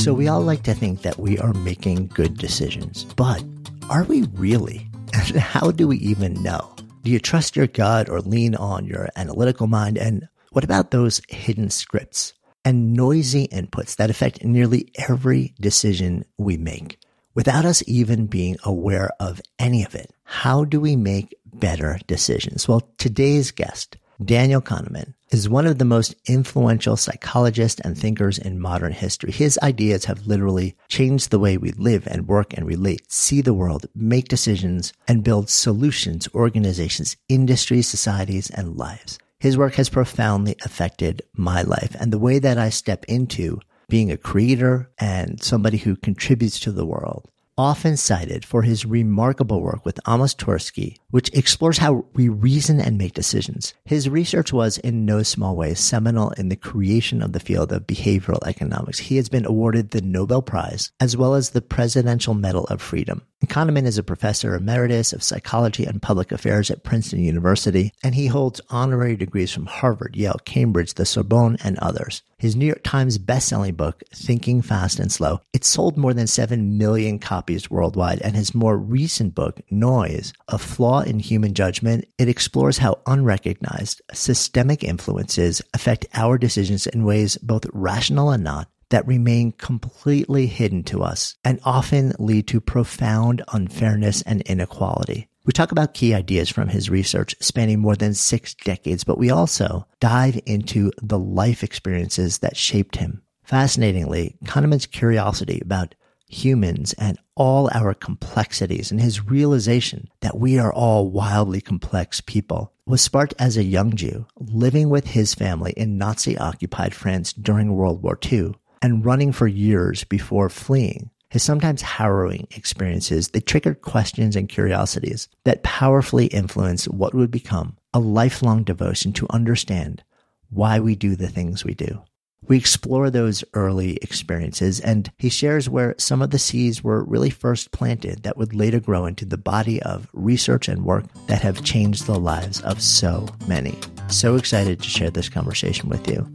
So we all like to think that we are making good decisions, but are we really? And how do we even know? Do you trust your gut or lean on your analytical mind? And what about those hidden scripts and noisy inputs that affect nearly every decision we make without us even being aware of any of it? How do we make better decisions? Well, today's guest, Daniel Kahneman, is one of the most influential psychologists and thinkers in modern history. His ideas have literally changed the way we live and work and relate, see the world, make decisions, and build solutions, organizations, industries, societies, and lives. His work has profoundly affected my life and the way that I step into being a creator and somebody who contributes to the world often cited for his remarkable work with Amos Tversky, which explores how we reason and make decisions. His research was in no small way seminal in the creation of the field of behavioral economics. He has been awarded the Nobel Prize as well as the Presidential Medal of Freedom. Kahneman is a professor emeritus of psychology and public affairs at Princeton University, and he holds honorary degrees from Harvard, Yale, Cambridge, the Sorbonne, and others. His New York Times bestselling book, Thinking Fast and Slow, it sold more than 7 million copies worldwide, and his more recent book, Noise, A Flaw in Human Judgment, it explores how unrecognized systemic influences affect our decisions in ways both rational and not, that remain completely hidden to us and often lead to profound unfairness and inequality. We talk about key ideas from his research spanning more than six decades, but we also dive into the life experiences that shaped him. Fascinatingly, Kahneman's curiosity about humans and all our complexities and his realization that we are all wildly complex people was sparked as a young Jew living with his family in Nazi occupied France during World War II and running for years before fleeing. His sometimes harrowing experiences, they triggered questions and curiosities that powerfully influenced what would become a lifelong devotion to understand why we do the things we do. We explore those early experiences and he shares where some of the seeds were really first planted that would later grow into the body of research and work that have changed the lives of so many. So excited to share this conversation with you.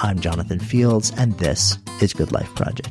I'm Jonathan Fields, and this is Good Life Project.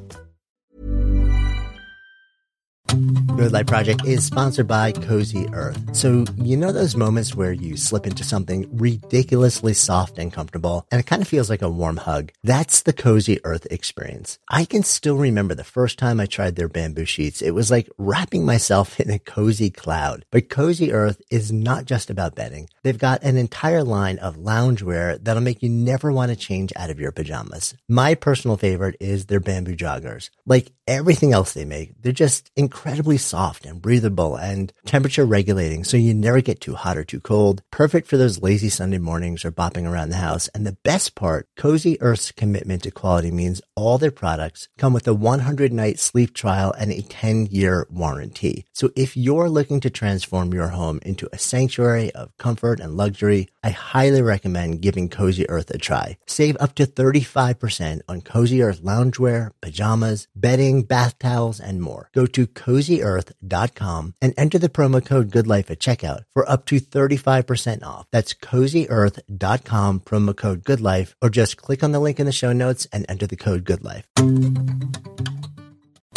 Life Project is sponsored by Cozy Earth. So, you know those moments where you slip into something ridiculously soft and comfortable, and it kind of feels like a warm hug? That's the Cozy Earth experience. I can still remember the first time I tried their bamboo sheets. It was like wrapping myself in a cozy cloud. But Cozy Earth is not just about bedding. They've got an entire line of loungewear that'll make you never want to change out of your pajamas. My personal favorite is their bamboo joggers. Like everything else they make, they're just incredibly soft and breathable and temperature regulating so you never get too hot or too cold. Perfect for those lazy Sunday mornings or bopping around the house. And the best part, Cozy Earth's commitment to quality means all their products come with a 100 night sleep trial and a 10 year warranty. So if you're looking to transform your home into a sanctuary of comfort and luxury, I highly recommend giving Cozy Earth a try. Save up to 35% on Cozy Earth loungewear, pajamas, bedding, bath towels, and more. Go to cozyearth.com and enter the promo code GoodLife at checkout for up to 35% off. That's cozyearth.com, promo code GoodLife, or just click on the link in the show notes and enter the code GoodLife.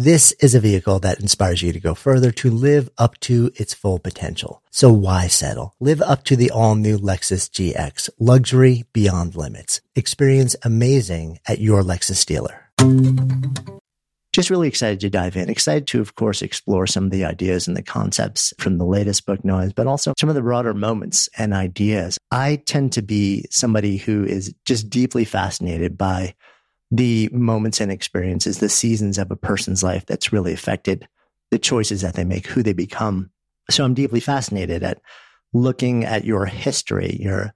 This is a vehicle that inspires you to go further to live up to its full potential. So why settle? Live up to the all new Lexus GX, luxury beyond limits. Experience amazing at your Lexus dealer. Just really excited to dive in. Excited to, of course, explore some of the ideas and the concepts from the latest book noise, but also some of the broader moments and ideas. I tend to be somebody who is just deeply fascinated by the moments and experiences, the seasons of a person's life that's really affected the choices that they make, who they become. So I'm deeply fascinated at looking at your history, your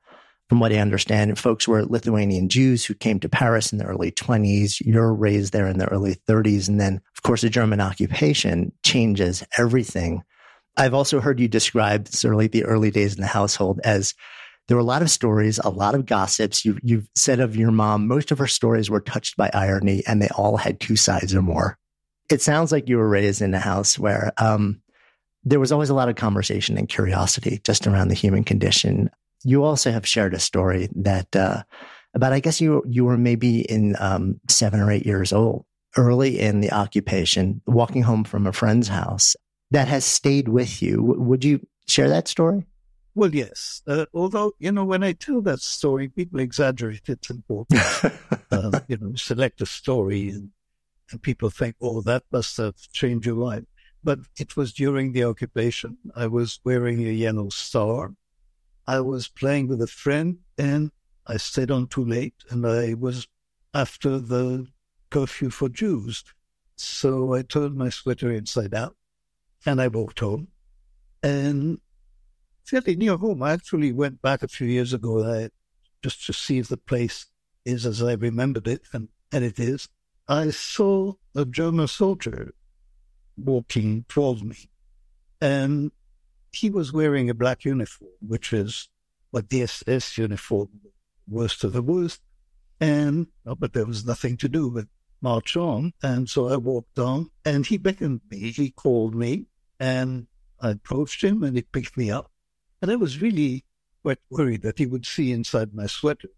from what I understand, folks were Lithuanian Jews who came to Paris in the early 20s. You're raised there in the early 30s. And then, of course, the German occupation changes everything. I've also heard you describe certainly the early days in the household as there were a lot of stories, a lot of gossips. You, you've said of your mom, most of her stories were touched by irony and they all had two sides or more. It sounds like you were raised in a house where um, there was always a lot of conversation and curiosity just around the human condition you also have shared a story that uh, about I guess you you were maybe in um, seven or eight years old, early in the occupation, walking home from a friend's house that has stayed with you. W- would you share that story? Well, yes. Uh, although you know, when I tell that story, people exaggerate its importance. uh, you know, select a story, and, and people think, "Oh, that must have changed your life." But it was during the occupation. I was wearing a yellow star I was playing with a friend and I stayed on too late and I was after the curfew for Jews. So I turned my sweater inside out and I walked home. And fairly near home, I actually went back a few years ago I, just to see if the place is as I remembered it, and, and it is. I saw a German soldier walking towards me. And he was wearing a black uniform, which is what the SS uniform, worst of the worst. And, oh, but there was nothing to do but march on. And so I walked on and he beckoned me. He called me and I approached him and he picked me up. And I was really quite worried that he would see inside my sweater,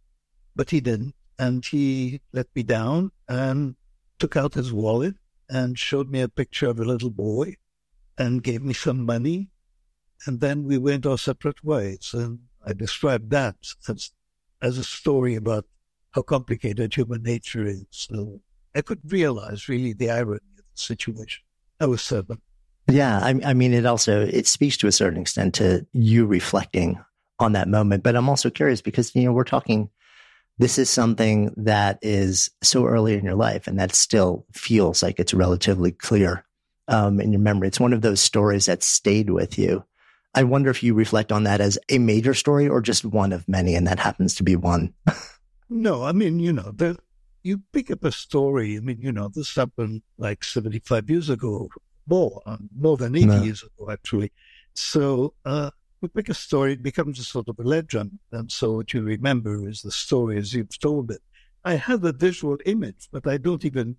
but he didn't. And he let me down and took out his wallet and showed me a picture of a little boy and gave me some money and then we went our separate ways. And I described that as, as a story about how complicated human nature is. So I could realize really the irony of the situation. I was seven. Yeah, I, I mean, it also it speaks to a certain extent to you reflecting on that moment. But I'm also curious because you know we're talking. This is something that is so early in your life, and that still feels like it's relatively clear um, in your memory. It's one of those stories that stayed with you. I wonder if you reflect on that as a major story or just one of many, and that happens to be one. no, I mean, you know, the, you pick up a story. I mean, you know, this happened like 75 years ago, more, uh, more than 80 no. years ago, actually. So, uh, we pick a story, it becomes a sort of a legend. And so what you remember is the story as you've told it. I have a visual image, but I don't even,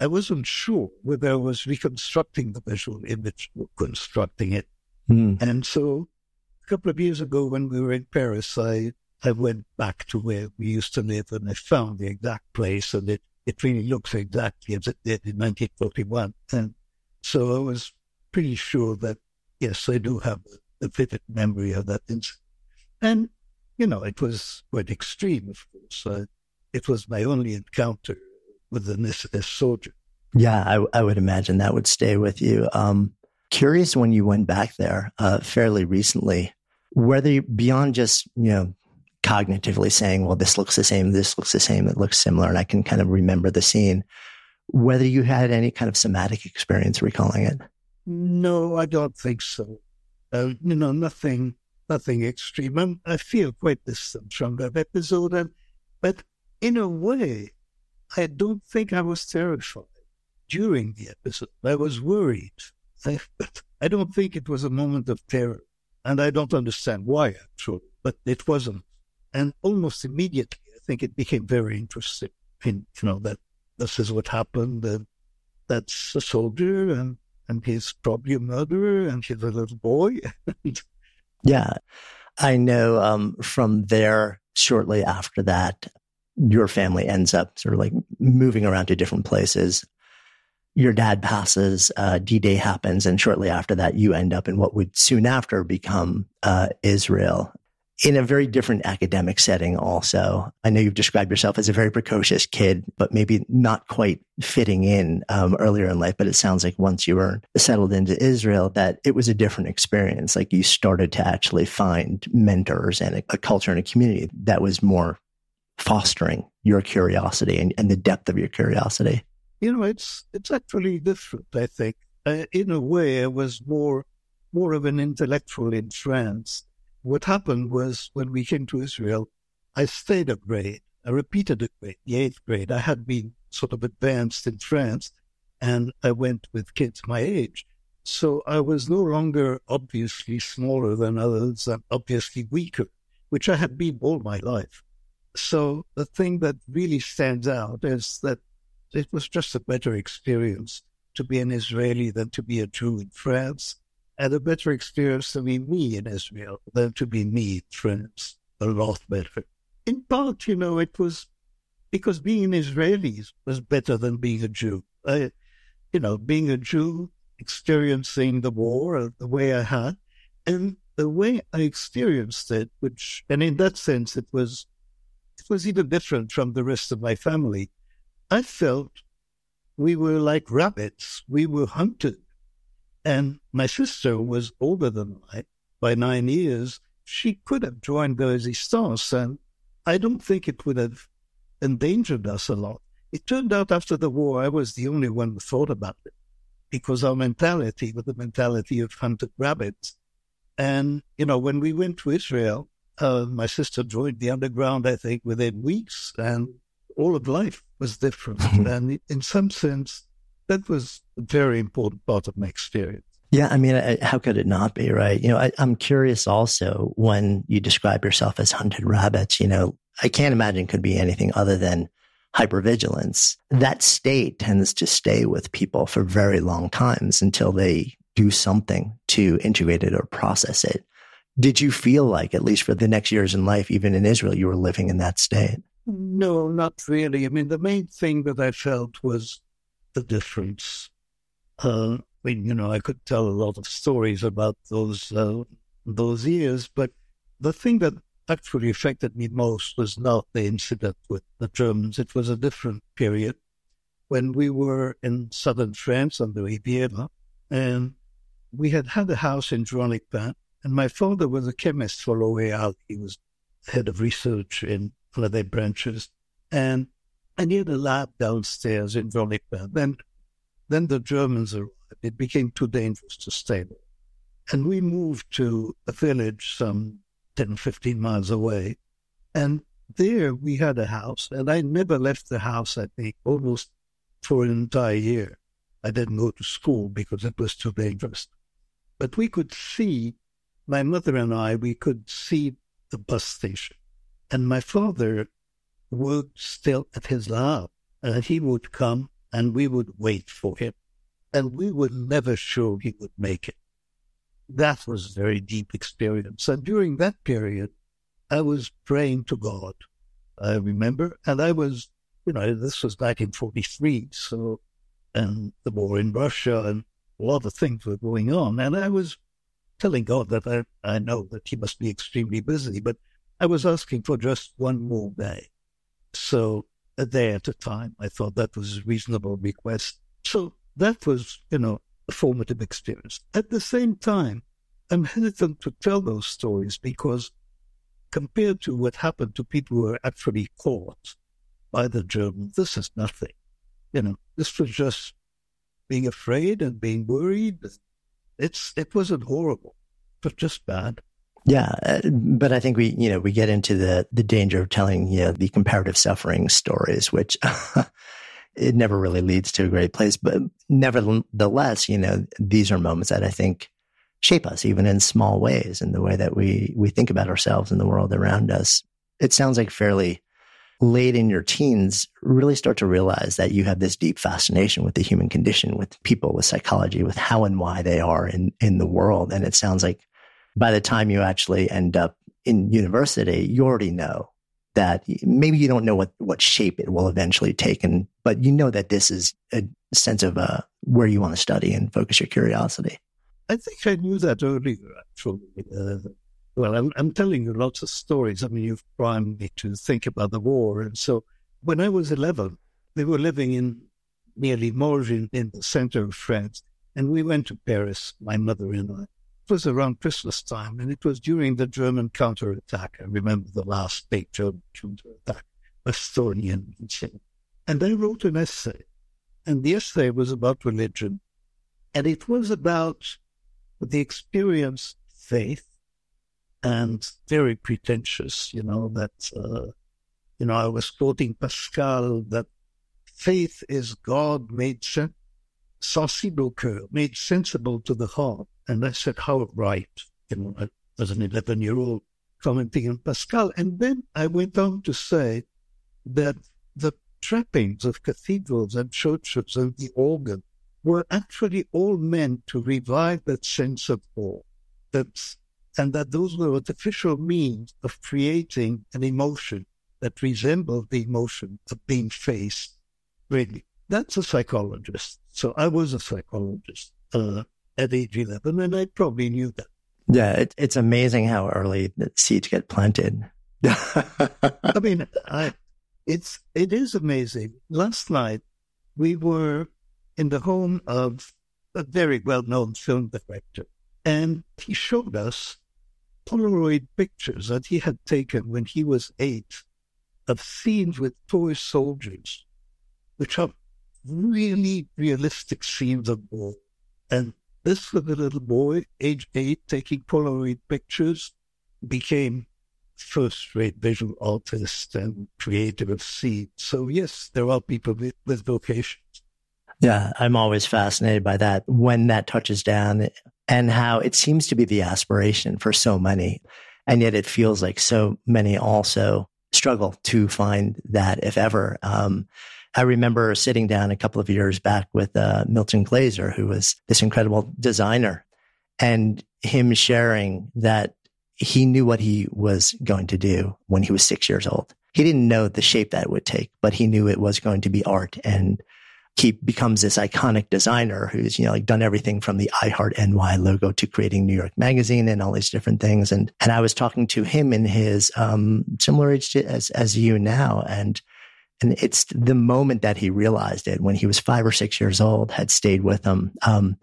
I wasn't sure whether I was reconstructing the visual image or constructing it. Mm. And so a couple of years ago when we were in Paris, I, I went back to where we used to live and I found the exact place and it, it really looks exactly as it did in 1941. And so I was pretty sure that, yes, I do have a, vivid memory of that incident. And, you know, it was quite extreme, of course. Uh, it was my only encounter with an SS soldier. Yeah, I, I would imagine that would stay with you. Um, Curious when you went back there uh, fairly recently, whether you, beyond just, you know, cognitively saying, well, this looks the same, this looks the same, it looks similar, and I can kind of remember the scene, whether you had any kind of somatic experience recalling it. No, I don't think so. Uh, you know, nothing, nothing extreme. I'm, i feel quite distant from that episode, and, but in a way, I don't think I was terrified during the episode. I was worried. I don't think it was a moment of terror. And I don't understand why, actually, but it wasn't. And almost immediately, I think it became very interesting in, you know, that this is what happened. And that's a soldier and, and he's probably a murderer and he's a little boy. yeah. I know um, from there, shortly after that, your family ends up sort of like moving around to different places. Your dad passes, uh, D Day happens, and shortly after that, you end up in what would soon after become uh, Israel in a very different academic setting also. I know you've described yourself as a very precocious kid, but maybe not quite fitting in um, earlier in life. But it sounds like once you were settled into Israel, that it was a different experience. Like you started to actually find mentors and a, a culture and a community that was more fostering your curiosity and, and, the depth of your curiosity. You know, it's it's actually different. I think, uh, in a way, I was more more of an intellectual in France what happened was when we came to Israel, I stayed a grade. I repeated a grade, the eighth grade. I had been sort of advanced in France and I went with kids my age. So I was no longer obviously smaller than others and obviously weaker, which I had been all my life. So the thing that really stands out is that it was just a better experience to be an Israeli than to be a Jew in France had a better experience to be me in Israel than to be me in France. A lot better. In part, you know, it was because being an Israeli was better than being a Jew. I, you know, being a Jew, experiencing the war the way I had, and the way I experienced it, which, and in that sense, it was, it was even different from the rest of my family. I felt we were like rabbits. We were hunted. And my sister was older than I by nine years. She could have joined the resistance, and I don't think it would have endangered us a lot. It turned out after the war, I was the only one who thought about it because our mentality was the mentality of hunted rabbits. And, you know, when we went to Israel, uh, my sister joined the underground, I think, within weeks, and all of life was different. and in some sense, that was a very important part of my experience. Yeah, I mean, how could it not be, right? You know, I, am curious also when you describe yourself as hunted rabbits, you know, I can't imagine could be anything other than hypervigilance. That state tends to stay with people for very long times until they do something to integrate it or process it. Did you feel like, at least for the next years in life, even in Israel, you were living in that state? No, not really. I mean, the main thing that I felt was the difference. Uh, I mean, you know, I could tell a lot of stories about those uh, those years, but the thing that actually affected me most was not the incident with the Germans. It was a different period when we were in southern France the Riviera, and we had had a house in Juan-les-Pins, and my father was a chemist for L'Oréal. He was head of research in one of their branches, and I needed a lab downstairs in Juan-les-Pins. Then, then the Germans arrived. It became too dangerous to stay there. And we moved to a village some 10, 15 miles away. And there we had a house. And I never left the house, I think, almost for an entire year. I didn't go to school because it was too dangerous. But we could see, my mother and I, we could see the bus station. And my father worked still at his lab. And he would come and we would wait for him. And we were never sure he would make it. That was a very deep experience. And during that period, I was praying to God. I remember. And I was, you know, this was back in 43. So, and the war in Russia and a lot of things were going on. And I was telling God that I, I know that he must be extremely busy, but I was asking for just one more day. So a day at a time, I thought that was a reasonable request. So that was, you know, a formative experience. At the same time, I'm hesitant to tell those stories because compared to what happened to people who were actually caught by the Germans, this is nothing. You know, this was just being afraid and being worried. It's it wasn't horrible, but just bad. Yeah, uh, but I think we, you know, we get into the the danger of telling, you know, the comparative suffering stories, which it never really leads to a great place. But nevertheless, you know, these are moments that I think shape us, even in small ways, in the way that we we think about ourselves and the world around us. It sounds like fairly late in your teens really start to realize that you have this deep fascination with the human condition, with people, with psychology, with how and why they are in, in the world. And it sounds like by the time you actually end up in university, you already know that maybe you don't know what, what shape it will eventually take. And, but you know that this is a sense of uh, where you want to study and focus your curiosity. I think I knew that earlier, actually. Uh, well, I'm, I'm telling you lots of stories. I mean, you've primed me to think about the war. And so when I was 11, we were living in near Limoges in the center of France. And we went to Paris, my mother and I. Was around Christmas time, and it was during the German counterattack. I remember the last big German counterattack, Estonian. And I wrote an essay, and the essay was about religion. And it was about the experience faith and very pretentious, you know, that, uh, you know, I was quoting Pascal that faith is God made sen- sensible, made sensible to the heart. And I said, how right, you know, as an 11 year old commenting on Pascal. And then I went on to say that the trappings of cathedrals and churches and the organ were actually all meant to revive that sense of awe. That's and that those were artificial means of creating an emotion that resembled the emotion of being faced. Really, that's a psychologist. So I was a psychologist uh, at age 11, and I probably knew that. Yeah, it, it's amazing how early the seeds get planted. I mean, I, it's it is amazing. Last night we were in the home of a very well-known film director, and he showed us Polaroid pictures that he had taken when he was eight of scenes with toy soldiers, which are really realistic scenes of war. And this little boy, age eight, taking Polaroid pictures, became first-rate visual artist and creator of scenes. So yes, there are people with, with vocations. Yeah, I'm always fascinated by that when that touches down and how it seems to be the aspiration for so many. And yet it feels like so many also struggle to find that, if ever. Um, I remember sitting down a couple of years back with uh, Milton Glaser, who was this incredible designer, and him sharing that he knew what he was going to do when he was six years old. He didn't know the shape that it would take, but he knew it was going to be art and he becomes this iconic designer who's, you know, like done everything from the I Heart NY logo to creating New York Magazine and all these different things. And, and I was talking to him in his, um, similar age to, as, as you now. And, and it's the moment that he realized it when he was five or six years old had stayed with him. Um,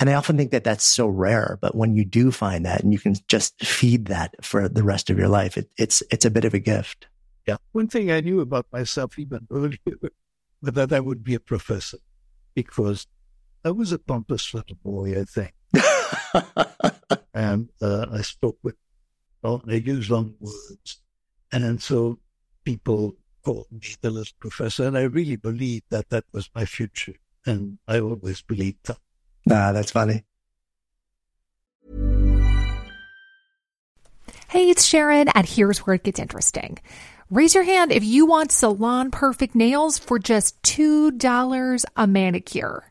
and I often think that that's so rare, but when you do find that and you can just feed that for the rest of your life, it, it's, it's a bit of a gift. Yeah. One thing I knew about myself even earlier that I would be a professor because I was a pompous little boy, I think. and uh, I spoke with, well, I used long words. And so people called me the little professor. And I really believed that that was my future. And I always believed that. Nah, that's funny. Hey, it's Sharon, and here's where it gets interesting. Raise your hand if you want salon perfect nails for just $2 a manicure.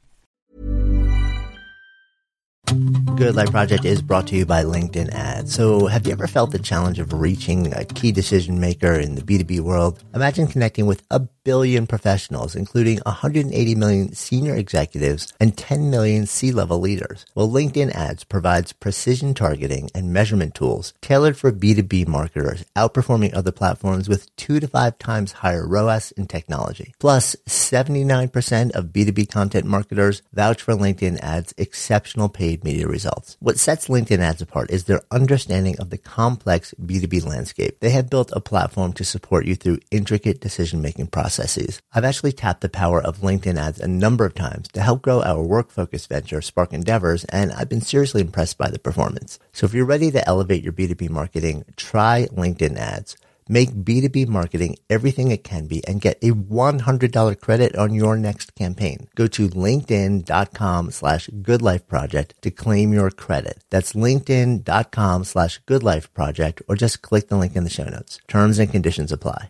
Good Life Project is brought to you by LinkedIn Ads. So, have you ever felt the challenge of reaching a key decision maker in the B2B world? Imagine connecting with a billion professionals, including 180 million senior executives and 10 million C-level leaders. Well, LinkedIn Ads provides precision targeting and measurement tools tailored for B2B marketers, outperforming other platforms with two to five times higher ROAS in technology. Plus, 79% of B2B content marketers vouch for LinkedIn Ads' exceptional paid media results. What sets LinkedIn Ads apart is their understanding of the complex B2B landscape. They have built a platform to support you through intricate decision-making processes processes. I've actually tapped the power of LinkedIn ads a number of times to help grow our work focused venture, Spark Endeavors, and I've been seriously impressed by the performance. So if you're ready to elevate your B2B marketing, try LinkedIn ads. Make B2B marketing everything it can be and get a $100 credit on your next campaign. Go to linkedin.com slash goodlifeproject to claim your credit. That's linkedin.com slash goodlifeproject or just click the link in the show notes. Terms and conditions apply.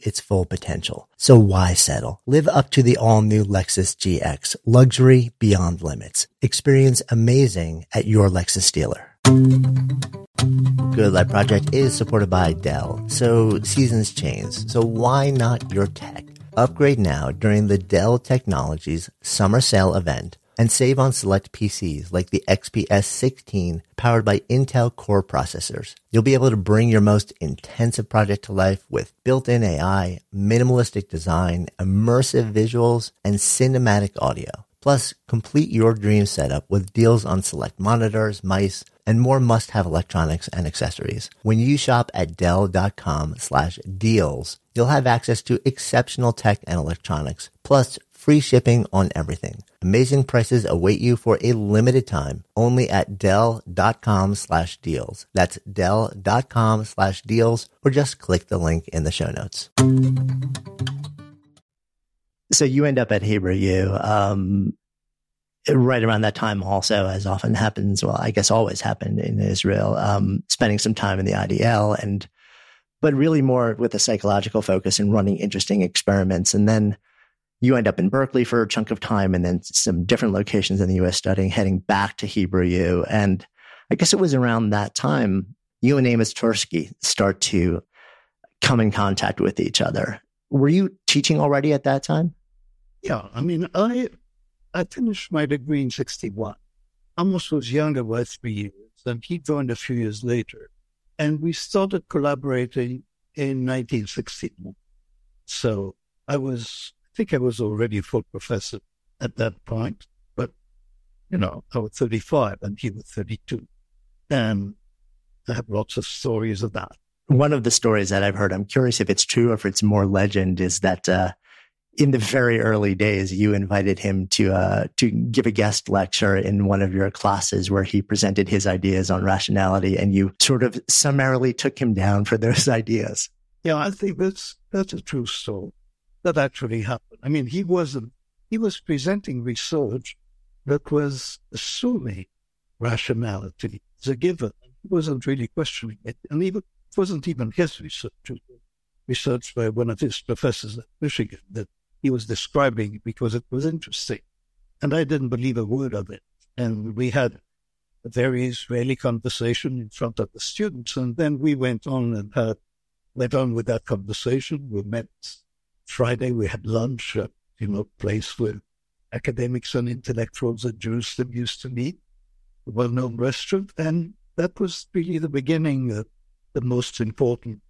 its full potential. So why settle? Live up to the all new Lexus GX, luxury beyond limits. Experience amazing at your Lexus dealer. Good Life Project is supported by Dell, so seasons change. So why not your tech? Upgrade now during the Dell Technologies Summer Sale event and save on select PCs like the XPS 16 powered by Intel Core processors. You'll be able to bring your most intensive project to life with built-in AI, minimalistic design, immersive visuals, and cinematic audio. Plus, complete your dream setup with deals on select monitors, mice, and more must-have electronics and accessories. When you shop at Dell.com slash deals, you'll have access to exceptional tech and electronics, plus free shipping on everything. Amazing prices await you for a limited time only at Dell.com slash deals. That's Dell.com slash deals, or just click the link in the show notes. So you end up at Hebrew U. Um, right around that time also, as often happens, well, I guess always happened in Israel, um, spending some time in the IDF and, but really more with a psychological focus and running interesting experiments. And then you end up in Berkeley for a chunk of time and then some different locations in the US studying, heading back to Hebrew U. And I guess it was around that time you and Amos Tversky start to come in contact with each other. Were you teaching already at that time? Yeah, I mean, I I finished my degree in 61. Amos was younger by three years, and he joined a few years later. And we started collaborating in 1961. So I was, think I was already a full professor at that point, but, you know, I was 35 and he was 32. And I have lots of stories of that. One of the stories that I've heard, I'm curious if it's true or if it's more legend, is that uh, in the very early days, you invited him to uh, to give a guest lecture in one of your classes where he presented his ideas on rationality, and you sort of summarily took him down for those ideas. Yeah, I think that's that's a true story. That actually happened. I mean, he wasn't he was presenting research that was assuming rationality as a given. He wasn't really questioning it, and even it wasn't even his research. Research by one of his professors at Michigan that he was describing because it was interesting. And I didn't believe a word of it. And we had a very Israeli conversation in front of the students. And then we went on and had, went on with that conversation. We met Friday. We had lunch at, you know, place where academics and intellectuals at Jerusalem used to meet, a well-known restaurant. And that was really the beginning of the most important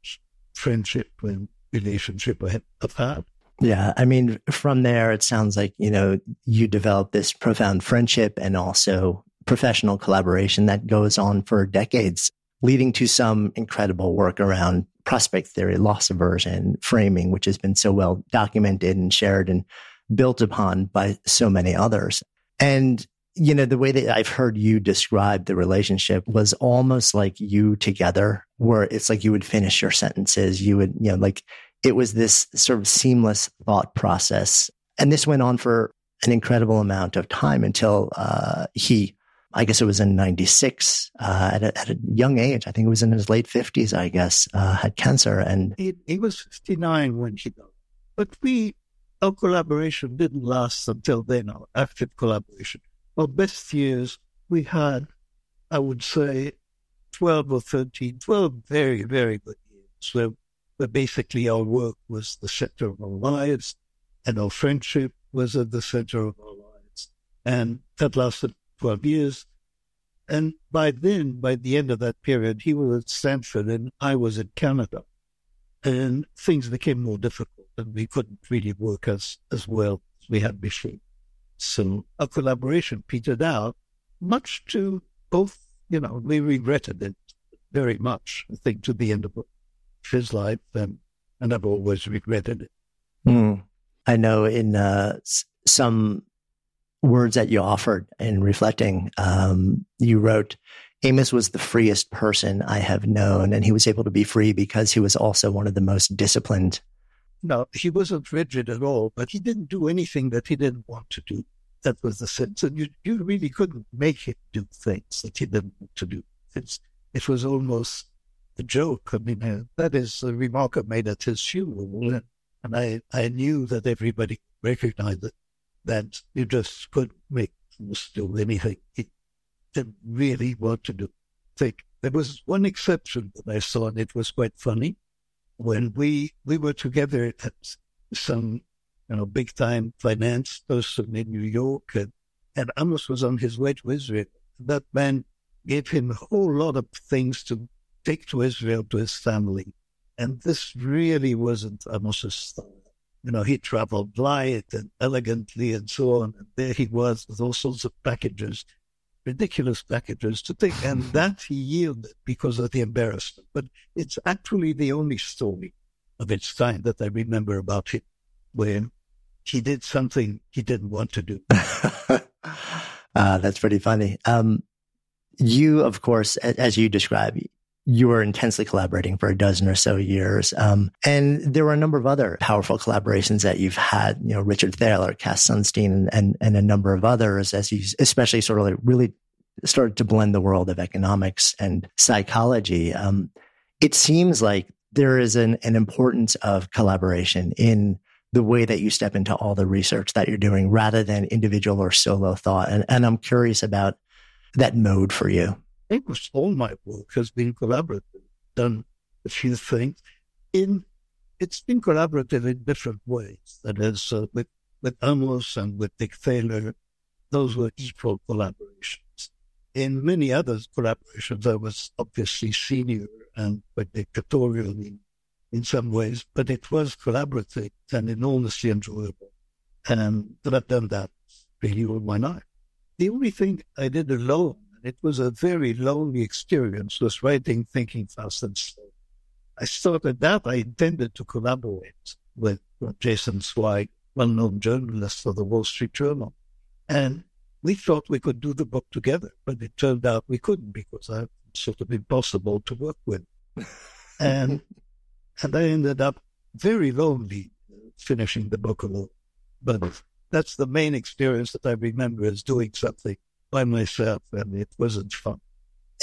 friendship and relationship I have had. Yeah. I mean, from there, it sounds like, you know, you develop this profound friendship and also professional collaboration that goes on for decades, leading to some incredible work around prospect theory, loss aversion, framing, which has been so well documented and shared and built upon by so many others. And, you know, the way that I've heard you describe the relationship was almost like you together, where it's like you would finish your sentences, you would, you know, like it was this sort of seamless thought process. And this went on for an incredible amount of time until uh, he, I guess it was in 96, uh, at, a, at, a, young age, I think it was in his late 50s, I guess, uh, had cancer. And he, he was 59 when he died. But we, our collaboration didn't last until then, our active collaboration. Our best years, we had, I would say, 12 or 13, 12 very, very good years where, where basically our work was the center of our lives and our friendship was at the center of our lives. And that lasted 12 years. And by then, by the end of that period, he was at Stanford and I was in Canada. And things became more difficult and we couldn't really work as, as well as we had before. So our collaboration petered out, much to both, you know, we regretted it very much, I think, to the end of his life. And, and I've always regretted it. Mm. I know in uh, some words that you offered in reflecting, um, you wrote, Amos was the freest person I have known, and he was able to be free because he was also one of the most disciplined. No, he wasn't rigid at all, but he didn't do anything that he didn't want to do. That was the sense. And you, you really couldn't make him do things that he didn't want to do. It's, it was almost a joke. I mean, uh, that is a remark I made at his funeral. And I, I knew that everybody recognized it, that you just couldn't make do anything. He didn't really want to do think. There was one exception that I saw, and it was quite funny. When we we were together at some you know big time finance person in New York, and, and Amos was on his way to Israel. That man gave him a whole lot of things to take to Israel to his family. And this really wasn't Amos's style. You know, he traveled light and elegantly and so on. And there he was with all sorts of packages, ridiculous packages to take. And that he yielded because of the embarrassment. But it's actually the only story of its kind that I remember about him, where he did something he didn't want to do. uh, that's pretty funny. Um, you, of course, as you describe, you were intensely collaborating for a dozen or so years. Um, and there were a number of other powerful collaborations that you've had, you know, Richard Thaler, Cass Sunstein, and, and, a number of others as you especially sort of like really started to blend the world of economics and psychology. Um, it seems like there is an, an importance of collaboration in the way that you step into all the research that you're doing rather than individual or solo thought. And, and I'm curious about that mode for you almost all my work has been collaborative, done a few things. In it's been collaborative in different ways. That is, uh, with with Amos and with Dick Thaler, those were equal collaborations. In many other collaborations, I was obviously senior and quite dictatorial in, in some ways, but it was collaborative and enormously enjoyable. And I've done that really all my life. The only thing I did alone it was a very lonely experience, was writing, thinking fast and slow. I started that. I intended to collaborate with Jason Zweig, well-known journalist for the Wall Street Journal. And we thought we could do the book together, but it turned out we couldn't because I'm sort of impossible to work with. and and I ended up very lonely finishing the book alone. But that's the main experience that I remember is doing something by myself, and it wasn't fun.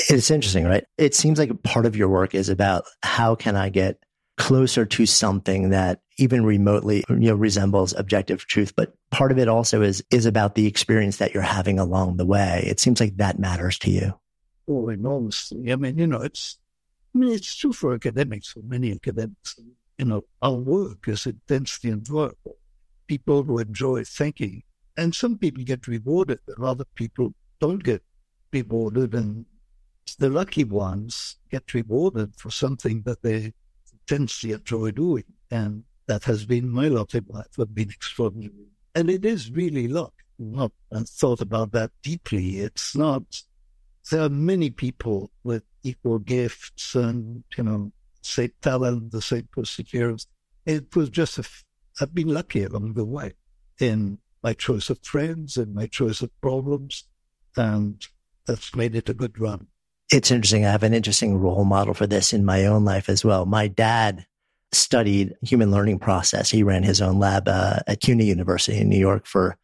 It's interesting, right? It seems like part of your work is about how can I get closer to something that even remotely you know resembles objective truth but part of it also is is about the experience that you're having along the way. It seems like that matters to you. Oh enormously. I mean you know it's i mean it's true for academics for many academics. You know our work is intensely enjoyable people who enjoy thinking and some people get rewarded, and other people don't get rewarded. And the lucky ones get rewarded for something that they intensely enjoy doing. And that has been my lot in life, have been extraordinary. And it is really luck. Not I thought about that deeply. It's not there are many people with equal gifts and, you know, same talent, the same perseverance. It was just a, I've been lucky along the way in my choice of friends and my choice of problems. And that's made it a good run. It's interesting. I have an interesting role model for this in my own life as well. My dad studied human learning process. He ran his own lab uh, at CUNY University in New York for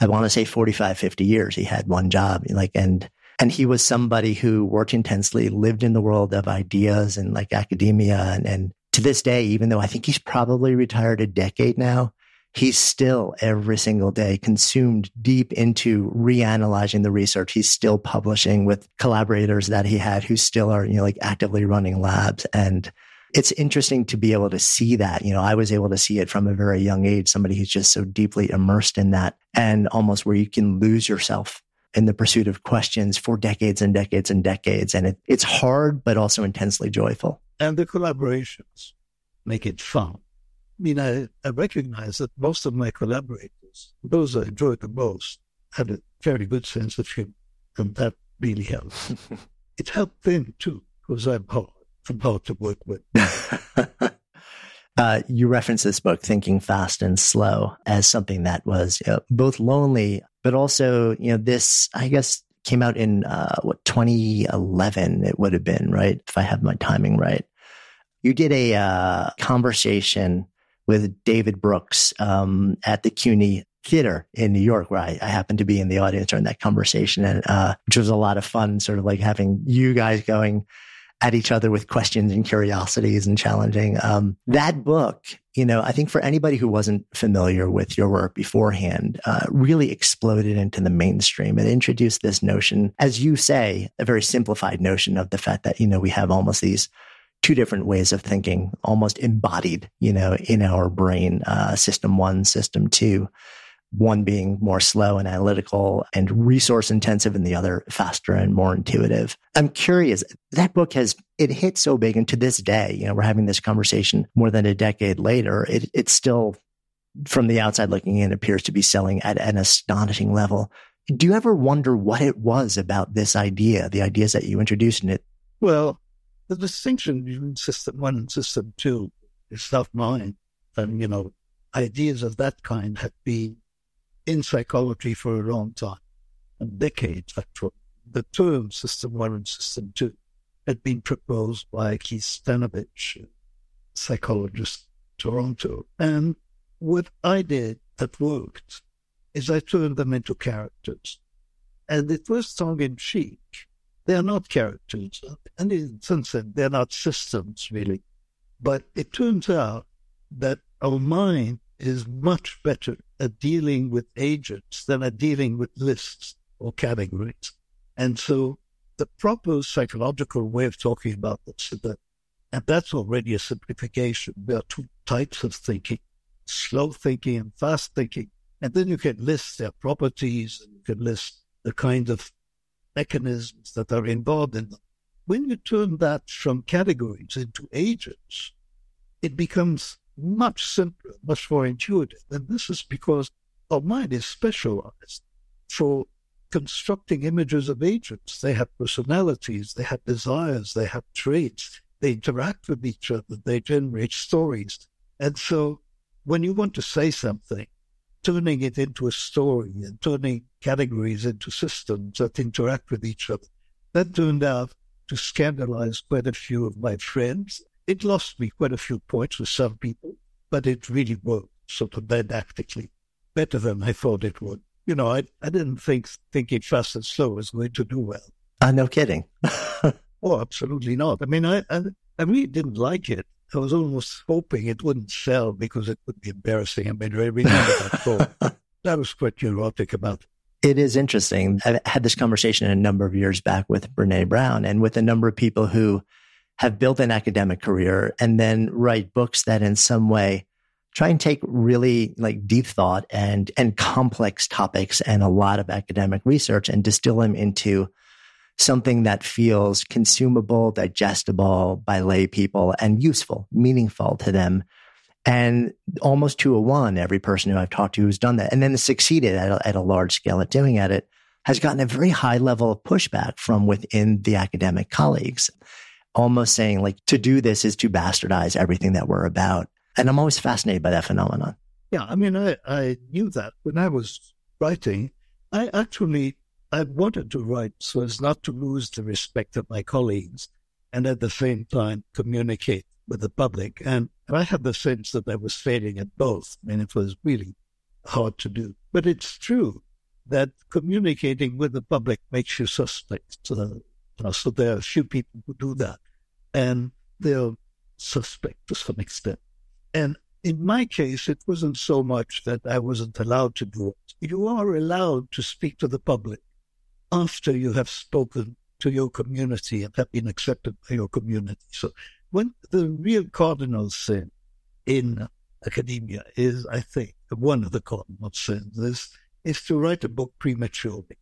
I want to say 45, 50 years. He had one job like, and, and he was somebody who worked intensely, lived in the world of ideas and like academia. And, and to this day, even though I think he's probably retired a decade now, he's still every single day consumed deep into reanalyzing the research. He's still publishing with collaborators that he had who still are, you know, like actively running labs. And it's interesting to be able to see that. You know, I was able to see it from a very young age, somebody who's just so deeply immersed in that and almost where you can lose yourself in the pursuit of questions for decades and decades and decades. And it, it's hard, but also intensely joyful. And the collaborations make it fun. I mean, I, I recognize that most of my collaborators, those I enjoyed the most, had a very good sense of humor, and that really helped. it helped them too, because I'm hard, I'm hard to work with. Uh, you reference this book, Thinking Fast and Slow, as something that was you know, both lonely, but also, you know, this, I guess, came out in uh, what 2011 it would have been, right? If I have my timing right. You did a uh, conversation with David Brooks um, at the CUNY Theater in New York, where I, I, happened to be in the audience during that conversation, and uh, which was a lot of fun. Sort of like having you guys going at each other with questions and curiosities and challenging. Um, that book, you know, I think for anybody who wasn't familiar with your work beforehand, uh, really exploded into the mainstream. It introduced this notion, as you say, a very simplified notion of the fact that, you know, we have almost these two different ways of thinking almost embodied, you know, in our brain, uh, system one, system two, one being more slow and analytical and resource intensive and the other faster and more intuitive. I'm curious, that book has, it hit so big. And to this day, you know, we're having this conversation more than a decade later. It, it's still from the outside looking in appears to be selling at an astonishing level. Do you ever wonder what it was about this idea, the ideas that you introduced in it? Well, the distinction between system one and system two is not mine. And, you know, ideas of that kind have been in psychology for a long time, and decades actually. The term system one and system two had been proposed by Keith Stanovich, psychologist, Toronto. And what I did that worked is I turned them into characters. And it was tongue in cheek they are not characters. And in some sense, they're not systems, really. But it turns out that our mind is much better at dealing with agents than at dealing with lists or categories. And so the proper psychological way of talking about this is that, and that's already a simplification. There are two types of thinking, slow thinking and fast thinking. And then you can list their properties and you can list the kind of mechanisms that are involved in them. When you turn that from categories into agents, it becomes much simpler, much more intuitive. And this is because our mind is specialized for constructing images of agents. They have personalities, they have desires, they have traits, they interact with each other, they generate stories. And so when you want to say something, turning it into a story and turning categories into systems that interact with each other. That turned out to scandalize quite a few of my friends. It lost me quite a few points with some people, but it really worked sort of didactically better than I thought it would. You know, I, I didn't think thinking fast and slow was going to do well. Uh, no kidding. oh, absolutely not. I mean, I, I, I really didn't like it. I was almost hoping it wouldn't sell because it would be embarrassing. I mean, I remember that thought. That was quite neurotic about it. It is interesting. I've had this conversation a number of years back with Brene Brown and with a number of people who have built an academic career and then write books that in some way try and take really like deep thought and, and complex topics and a lot of academic research and distill them into something that feels consumable, digestible by lay people and useful, meaningful to them. And almost to a one, every person who I've talked to who's done that and then succeeded at a, at a large scale at doing at it has gotten a very high level of pushback from within the academic colleagues, almost saying like to do this is to bastardize everything that we're about. And I'm always fascinated by that phenomenon. Yeah. I mean, I, I knew that when I was writing, I actually I wanted to write so as not to lose the respect of my colleagues and at the same time communicate with the public. And I had the sense that I was failing at both. I mean, it was really hard to do. But it's true that communicating with the public makes you suspect. So, so there are a few people who do that, and they're suspect to some extent. And in my case, it wasn't so much that I wasn't allowed to do it. You are allowed to speak to the public after you have spoken to your community and have been accepted by your community. So, when the real cardinal sin in academia is, I think, one of the cardinal sins is, is to write a book prematurely.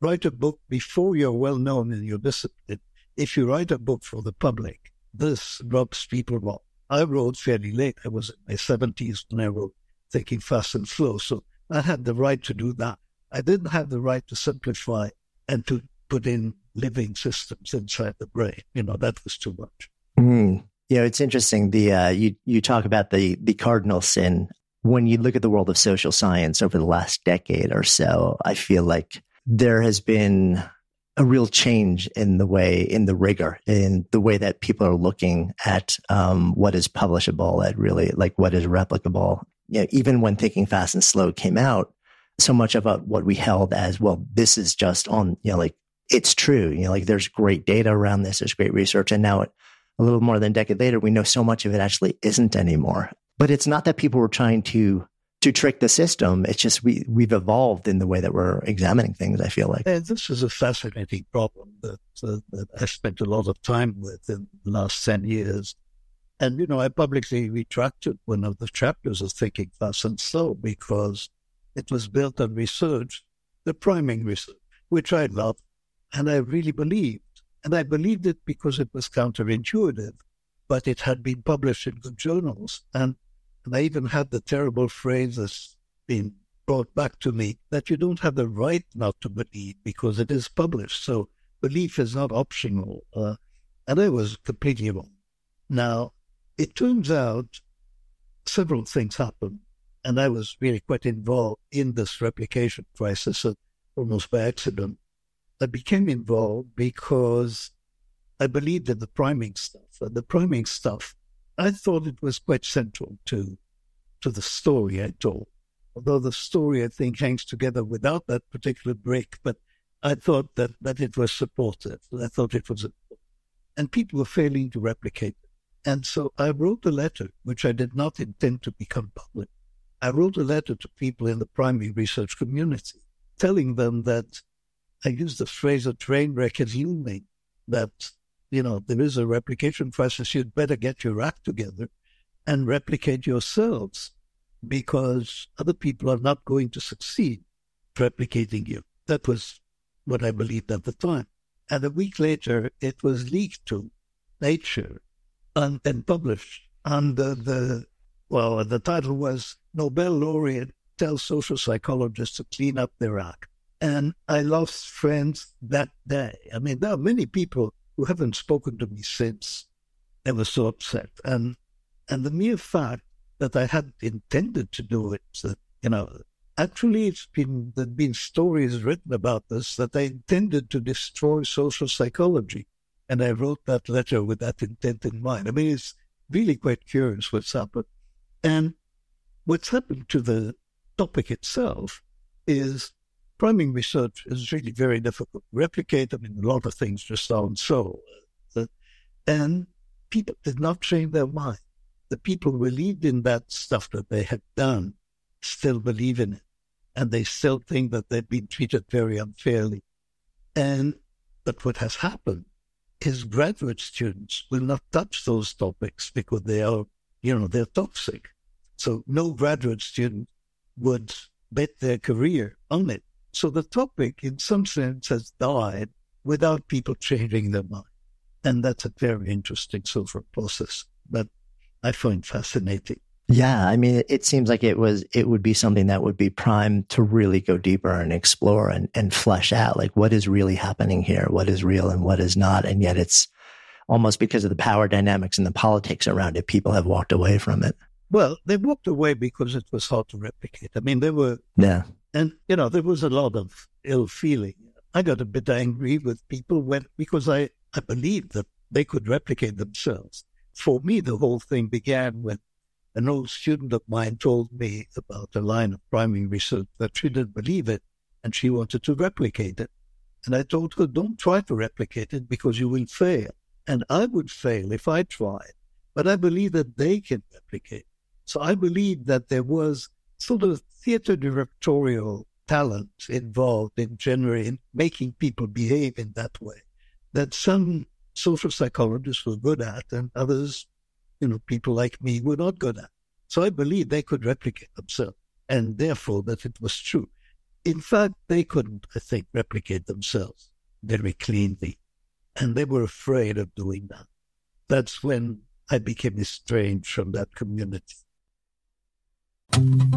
Write a book before you're well known in your discipline. If you write a book for the public, this rubs people wrong. I wrote fairly late. I was in my 70s when I wrote Thinking Fast and Slow. So I had the right to do that. I didn't have the right to simplify and to put in living systems inside the brain. You know, that was too much. Mm. You know, it's interesting. The uh, you you talk about the the cardinal sin. When you look at the world of social science over the last decade or so, I feel like there has been a real change in the way, in the rigor, in the way that people are looking at um, what is publishable, at really like what is replicable. You know, even when Thinking Fast and Slow came out, so much of what we held as well, this is just on, you know, like it's true. You know, like there's great data around this, there's great research, and now a little more than a decade later, we know so much of it actually isn't anymore. But it's not that people were trying to to trick the system. It's just we we've evolved in the way that we're examining things. I feel like and this is a fascinating problem that, uh, that I spent a lot of time with in the last ten years. And you know, I publicly retracted one of the chapters of Thinking Fast and Slow because it was built on research, the priming research, which I loved and I really believed. And I believed it because it was counterintuitive, but it had been published in good journals. And and I even had the terrible phrase that's been brought back to me that you don't have the right not to believe because it is published. So belief is not optional. Uh, and I was completely wrong. Now, it turns out several things happened. And I was really quite involved in this replication crisis uh, almost by accident. I became involved because I believed in the priming stuff. And the priming stuff I thought it was quite central to to the story I told. Although the story I think hangs together without that particular break, but I thought that, that it was supportive. I thought it was. And people were failing to replicate it. And so I wrote a letter, which I did not intend to become public. I wrote a letter to people in the priming research community, telling them that I used the phrase a train wreck assuming that you know, there is a replication crisis. You'd better get your act together and replicate yourselves because other people are not going to succeed replicating you. That was what I believed at the time. And a week later, it was leaked to Nature and, and published. The, the, well, the title was Nobel laureate tells social psychologists to clean up their act. And I lost friends that day. I mean, there are many people who haven't spoken to me since. I was so upset. And and the mere fact that I had intended to do it, that, you know, actually it's been there've been stories written about this that I intended to destroy social psychology. And I wrote that letter with that intent in mind. I mean, it's really quite curious what's happened. And what's happened to the topic itself is priming research is really very difficult to replicate. I mean, a lot of things just sound so. Uh, and people did not change their mind. The people who believed in that stuff that they had done still believe in it. And they still think that they've been treated very unfairly. And but what has happened is graduate students will not touch those topics because they are, you know, they're toxic. So no graduate student would bet their career on it. So the topic, in some sense, has died without people changing their mind. And that's a very interesting social process that I find fascinating. Yeah, I mean, it seems like it was, it would be something that would be primed to really go deeper and explore and, and flesh out like what is really happening here, what is real and what is not. And yet it's almost because of the power dynamics and the politics around it, people have walked away from it. Well, they walked away because it was hard to replicate. I mean, there were yeah. And, you know, there was a lot of ill feeling. I got a bit angry with people when, because I, I believed that they could replicate themselves. For me, the whole thing began when an old student of mine told me about a line of priming research that she didn't believe it. and she wanted to replicate it. And I told her, don't try to replicate it because you will fail. And I would fail if I tried. But I believe that they can replicate. So I believe that there was sort of theater directorial talent involved in generating, making people behave in that way that some social psychologists were good at and others, you know, people like me were not good at. So I believe they could replicate themselves and therefore that it was true. In fact, they couldn't, I think, replicate themselves very cleanly. And they were afraid of doing that. That's when I became estranged from that community.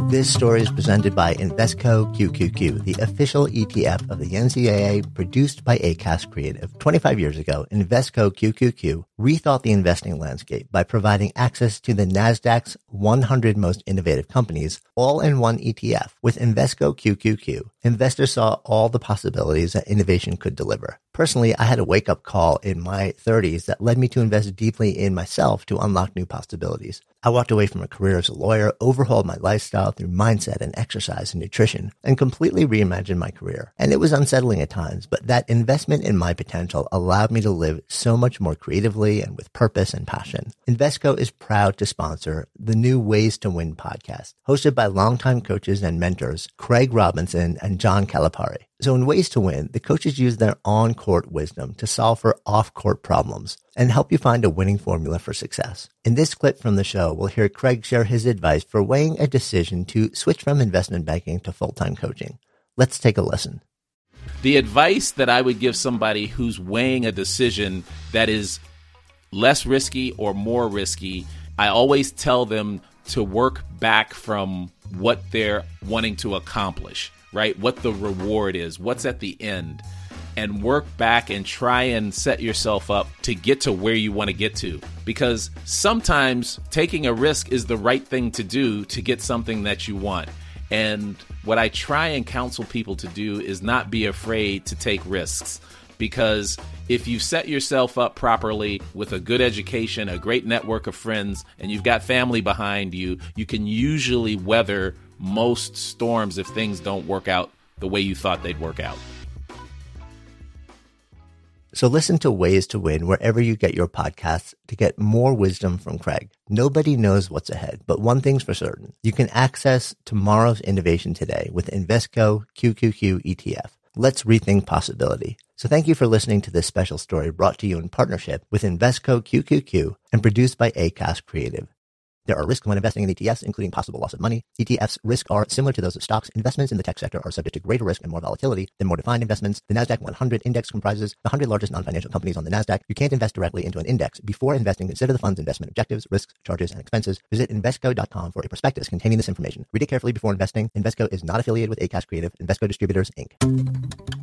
This story is presented by Invesco QQQ, the official ETF of the NCAA, produced by ACAST Creative. 25 years ago, Invesco QQQ rethought the investing landscape by providing access to the NASDAQ's 100 most innovative companies, all in one ETF. With Invesco QQQ, investors saw all the possibilities that innovation could deliver. Personally, I had a wake up call in my 30s that led me to invest deeply in myself to unlock new possibilities. I walked away from a career as a lawyer, overhauled my lifestyle through mindset and exercise and nutrition, and completely reimagined my career. And it was unsettling at times, but that investment in my potential allowed me to live so much more creatively and with purpose and passion. Invesco is proud to sponsor the new Ways to Win podcast, hosted by longtime coaches and mentors Craig Robinson and John Calipari. So in Ways to Win, the coaches use their on-court wisdom to solve for off-court problems and help you find a winning formula for success. In this clip from the show, we'll hear Craig share his advice for weighing a decision to switch from investment banking to full-time coaching. Let's take a listen. The advice that I would give somebody who's weighing a decision that is less risky or more risky, I always tell them to work back from what they're wanting to accomplish right? What the reward is, what's at the end, and work back and try and set yourself up to get to where you want to get to. Because sometimes taking a risk is the right thing to do to get something that you want. And what I try and counsel people to do is not be afraid to take risks. Because if you set yourself up properly with a good education, a great network of friends, and you've got family behind you, you can usually weather most storms if things don't work out the way you thought they'd work out. So listen to Ways to Win wherever you get your podcasts to get more wisdom from Craig. Nobody knows what's ahead, but one thing's for certain. You can access tomorrow's innovation today with Invesco QQQ ETF. Let's rethink possibility. So thank you for listening to this special story brought to you in partnership with Invesco QQQ and produced by ACAST Creative. There are risks when investing in ETFs, including possible loss of money. ETFs' risks are similar to those of stocks. Investments in the tech sector are subject to greater risk and more volatility than more defined investments. The NASDAQ 100 index comprises the 100 largest non-financial companies on the NASDAQ. You can't invest directly into an index. Before investing, consider the fund's investment objectives, risks, charges, and expenses. Visit Invesco.com for a prospectus containing this information. Read it carefully before investing. Invesco is not affiliated with ACAST Creative. Invesco Distributors, Inc.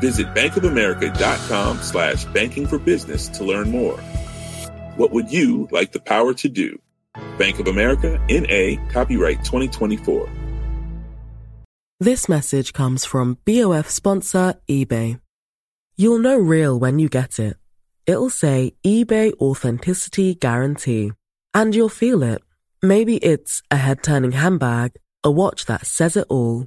Visit bankofamerica.com slash banking for business to learn more. What would you like the power to do? Bank of America, NA, copyright 2024. This message comes from BOF sponsor eBay. You'll know real when you get it. It'll say eBay Authenticity Guarantee. And you'll feel it. Maybe it's a head turning handbag, a watch that says it all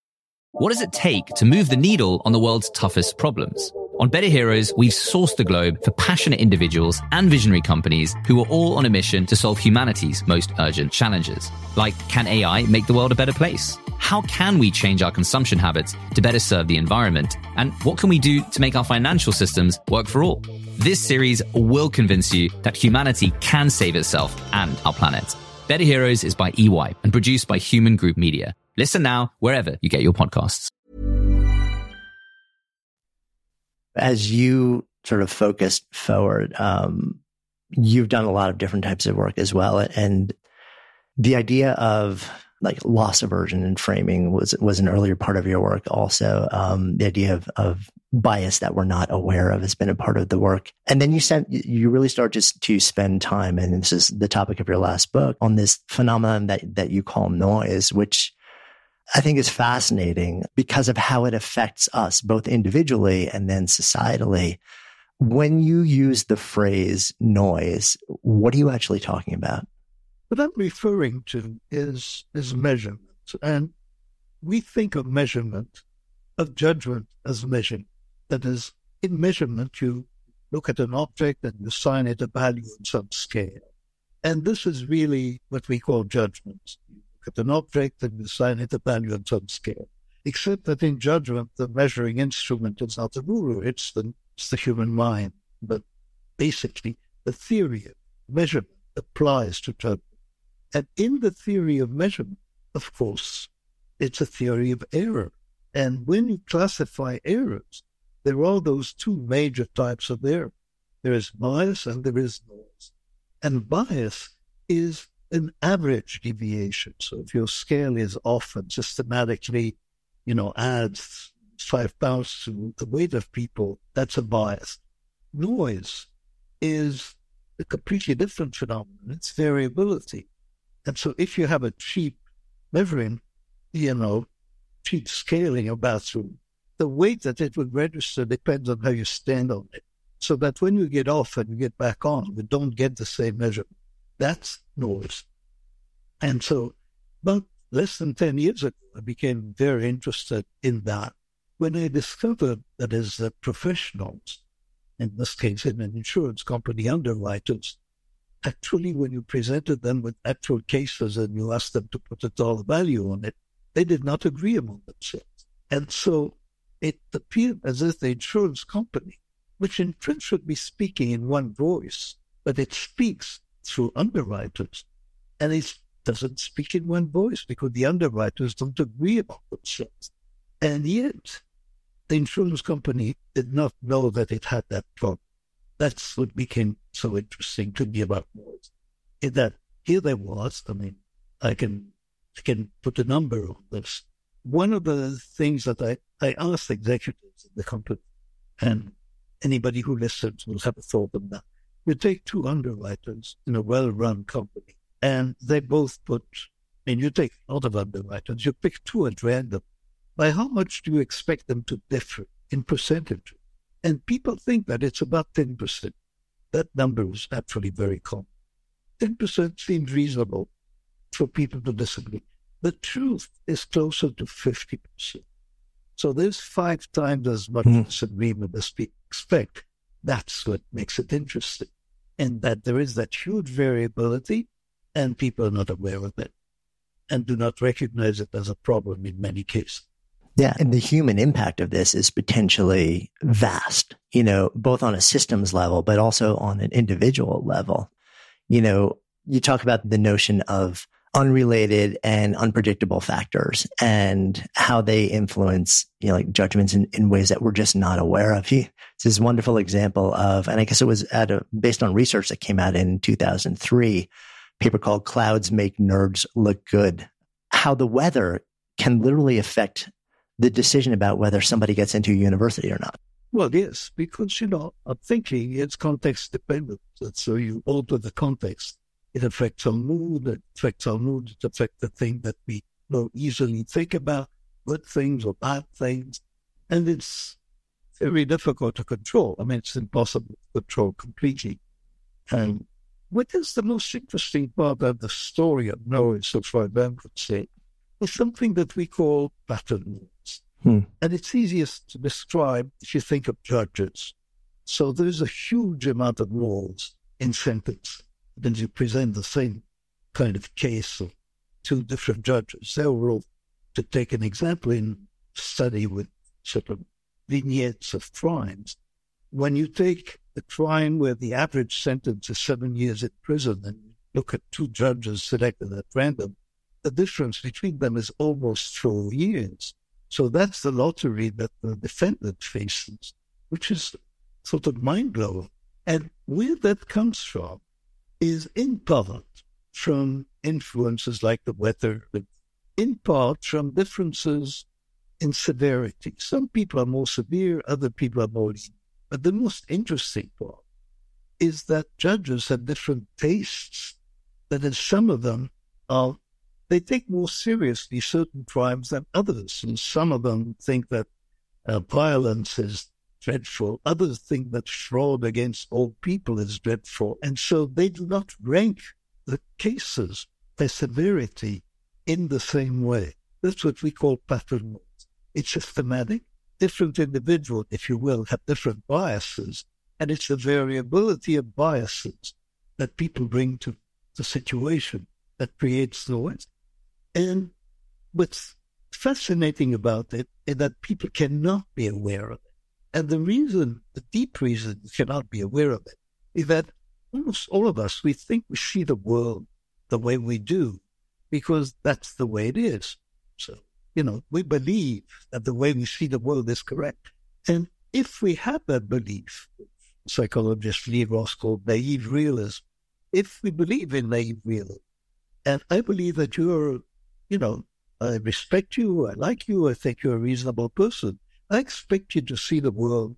What does it take to move the needle on the world's toughest problems? On Better Heroes, we've sourced the globe for passionate individuals and visionary companies who are all on a mission to solve humanity's most urgent challenges. Like, can AI make the world a better place? How can we change our consumption habits to better serve the environment? And what can we do to make our financial systems work for all? This series will convince you that humanity can save itself and our planet. Better Heroes is by EY and produced by Human Group Media. Listen now wherever you get your podcasts. As you sort of focused forward, um, you've done a lot of different types of work as well. And the idea of like loss aversion and framing was was an earlier part of your work. Also, um, the idea of of bias that we're not aware of has been a part of the work. And then you said you really start just to spend time, and this is the topic of your last book on this phenomenon that that you call noise, which I think is fascinating because of how it affects us both individually and then societally. When you use the phrase noise, what are you actually talking about? What I'm referring to is, is measurement. And we think of measurement, of judgment as measurement. That is, in measurement, you look at an object and you assign it a value on some scale. And this is really what we call judgment. At an object and assign it a value on some scale. Except that in judgment, the measuring instrument is not the ruler, it's the, it's the human mind. But basically, the theory of measurement applies to judgment. And in the theory of measurement, of course, it's a theory of error. And when you classify errors, there are those two major types of error. There is bias and there is noise. And bias is an average deviation. So if your scale is off and systematically, you know, adds five pounds to the weight of people, that's a bias. Noise is a completely different phenomenon. It's variability. And so if you have a cheap measuring, you know, cheap scaling of bathroom, the weight that it would register depends on how you stand on it. So that when you get off and you get back on, you don't get the same measurement. That's noise. And so about less than 10 years ago, I became very interested in that when I discovered that as uh, professionals, in this case in an insurance company, underwriters, actually, when you presented them with actual cases and you asked them to put a dollar value on it, they did not agree among themselves. And so it appeared as if the insurance company, which in print should be speaking in one voice, but it speaks through underwriters, and it doesn't speak in one voice because the underwriters don't agree among themselves. And yet, the insurance company did not know that it had that problem. That's what became so interesting to me about noise. In that here there was, I mean, I can I can put a number on this. One of the things that I, I asked executives in the company, and anybody who listens will have a thought on that. You take two underwriters in a well run company, and they both put, I mean, you take a lot of underwriters, you pick two at random. By how much do you expect them to differ in percentage? And people think that it's about 10%. That number is actually very common. 10% seems reasonable for people to disagree. The truth is closer to 50%. So there's five times as much mm. disagreement as people expect. That's what makes it interesting. And that there is that huge variability and people are not aware of it and do not recognize it as a problem in many cases. Yeah. And the human impact of this is potentially vast, you know, both on a systems level, but also on an individual level. You know, you talk about the notion of unrelated and unpredictable factors and how they influence, you know, like judgments in, in ways that we're just not aware of. He, it's this wonderful example of, and I guess it was at a, based on research that came out in 2003, paper called Clouds Make Nerds Look Good, how the weather can literally affect the decision about whether somebody gets into a university or not. Well, yes, because, you know, I'm thinking it's context dependent. So you alter the context. It affects our mood, it affects our mood, it affects the thing that we don't easily think about, good things or bad things. And it's very difficult to control. I mean, it's impossible to control completely. And what is the most interesting part of the story of Noah, so far as I would say, is something that we call pattern Hmm. And it's easiest to describe if you think of judges. So there's a huge amount of rules in sentence. Then you present the same kind of case of two different judges. They will, to take an example in study with sort of vignettes of crimes, when you take a crime where the average sentence is seven years in prison and look at two judges selected at random, the difference between them is almost four years. So that's the lottery that the defendant faces, which is sort of mind blowing. And where that comes from is in part from influences like the weather, in part from differences in severity. Some people are more severe, other people are more. But the most interesting part is that judges have different tastes. That in some of them are they take more seriously certain crimes than others, and some of them think that uh, violence is dreadful. Others think that fraud against all people is dreadful, and so they do not rank the cases by severity in the same way. That's what we call pattern It's systematic different individuals, if you will, have different biases, and it's the variability of biases that people bring to the situation that creates the noise. And what's fascinating about it is that people cannot be aware of it. And the reason, the deep reason you cannot be aware of it, is that almost all of us, we think we see the world the way we do because that's the way it is. So you know, we believe that the way we see the world is correct. And if we have that belief, psychologist Lee Ross called naive realism, if we believe in naive realism, and I believe that you're, you know, I respect you, I like you, I think you're a reasonable person, I expect you to see the world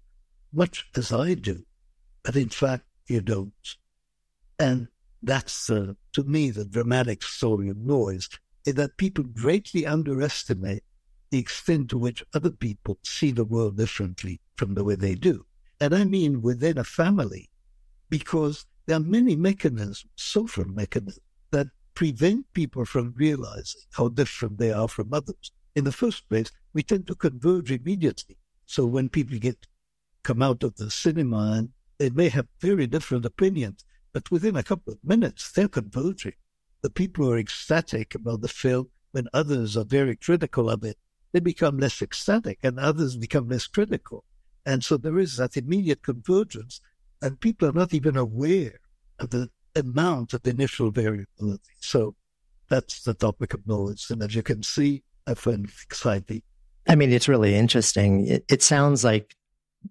much as I do, but in fact, you don't. And that's, uh, to me, the dramatic story of noise is that people greatly underestimate the extent to which other people see the world differently from the way they do. And I mean within a family, because there are many mechanisms, social mechanisms, that prevent people from realizing how different they are from others. In the first place, we tend to converge immediately. So when people get come out of the cinema and they may have very different opinions, but within a couple of minutes, they're converging the people who are ecstatic about the film, when others are very critical of it, they become less ecstatic and others become less critical. And so there is that immediate convergence, and people are not even aware of the amount of initial variability. So that's the topic of noise. And as you can see, I find exciting. I mean, it's really interesting. It, it sounds like,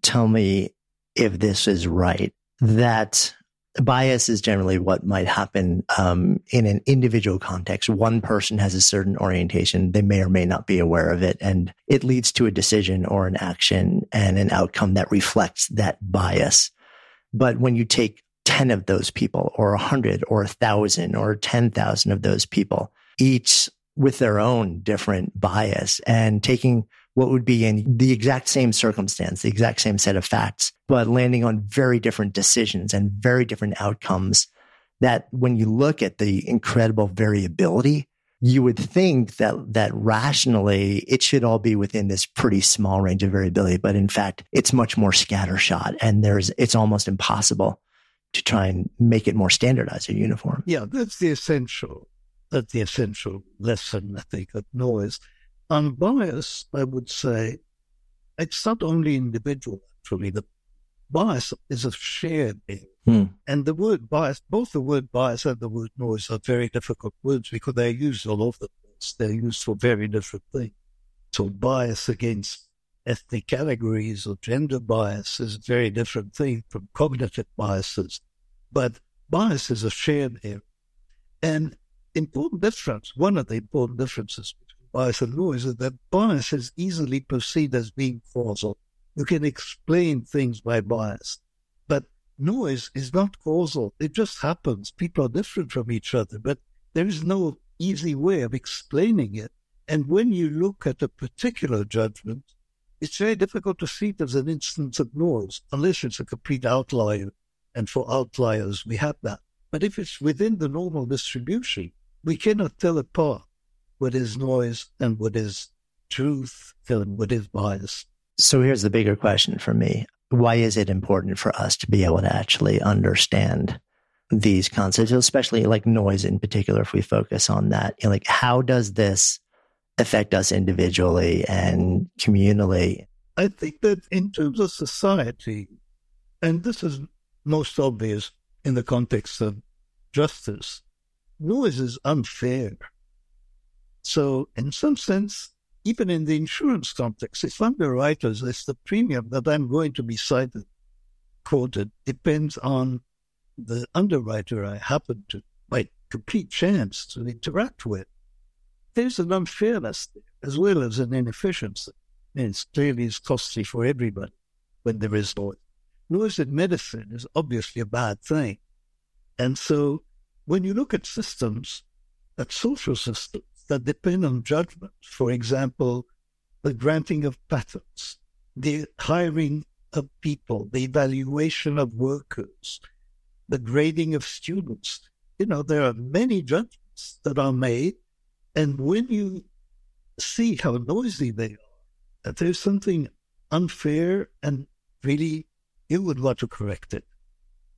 tell me if this is right, that bias is generally what might happen um, in an individual context. One person has a certain orientation. They may or may not be aware of it. And it leads to a decision or an action and an outcome that reflects that bias. But when you take 10 of those people or 100 or 1,000 or 10,000 of those people, each with their own different bias and taking what would be in the exact same circumstance, the exact same set of facts, but landing on very different decisions and very different outcomes that when you look at the incredible variability, you would think that that rationally it should all be within this pretty small range of variability, but in fact, it's much more scattershot and there's it's almost impossible to try and make it more standardized or uniform. Yeah, that's the essential that's the essential lesson I think of noise on bias, I would say it's not only individual, actually. The bias is a shared thing. Hmm. And the word bias, both the word bias and the word noise are very difficult words because they're used all over the place. They're used for very different things. So bias against ethnic categories or gender bias is a very different thing from cognitive biases. But bias is a shared area. And important difference, one of the important differences between bias and noise is that bias is easily perceived as being causal. You can explain things by bias, but noise is not causal. It just happens. People are different from each other, but there is no easy way of explaining it. And when you look at a particular judgment, it's very difficult to see it as an instance of noise, unless it's a complete outlier. And for outliers, we have that. But if it's within the normal distribution, we cannot tell apart what is noise and what is truth and what is bias. So here's the bigger question for me. Why is it important for us to be able to actually understand these concepts, especially like noise in particular, if we focus on that? You know, like, how does this affect us individually and communally? I think that in terms of society, and this is most obvious in the context of justice, noise is unfair. So, in some sense, even in the insurance context, if it's the writers, if the premium that I'm going to be cited, quoted, depends on the underwriter I happen to, by complete chance, to interact with. There's an unfairness as well as an inefficiency. And it's clearly is costly for everybody when there is noise. Noise in medicine is obviously a bad thing. And so when you look at systems, at social systems that depend on judgment, for example, the granting of patents, the hiring of people, the evaluation of workers, the grading of students, you know, there are many judgments that are made. And when you see how noisy they are, that there's something unfair and really you would want to correct it.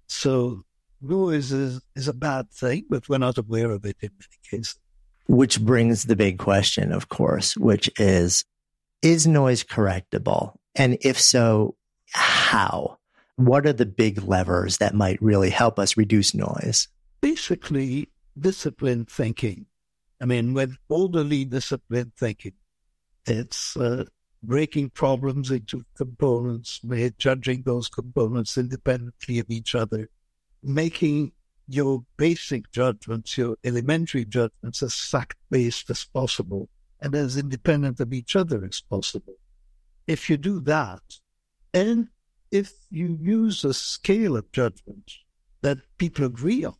So noise is, is a bad thing, but we're not aware of it in many cases. Which brings the big question, of course, which is, is noise correctable? And if so, how? What are the big levers that might really help us reduce noise? Basically, disciplined thinking. I mean, with orderly disciplined thinking, it's uh, breaking problems into components, judging those components independently of each other, making your basic judgments, your elementary judgments, as fact based as possible and as independent of each other as possible. If you do that, and if you use a scale of judgment that people agree on,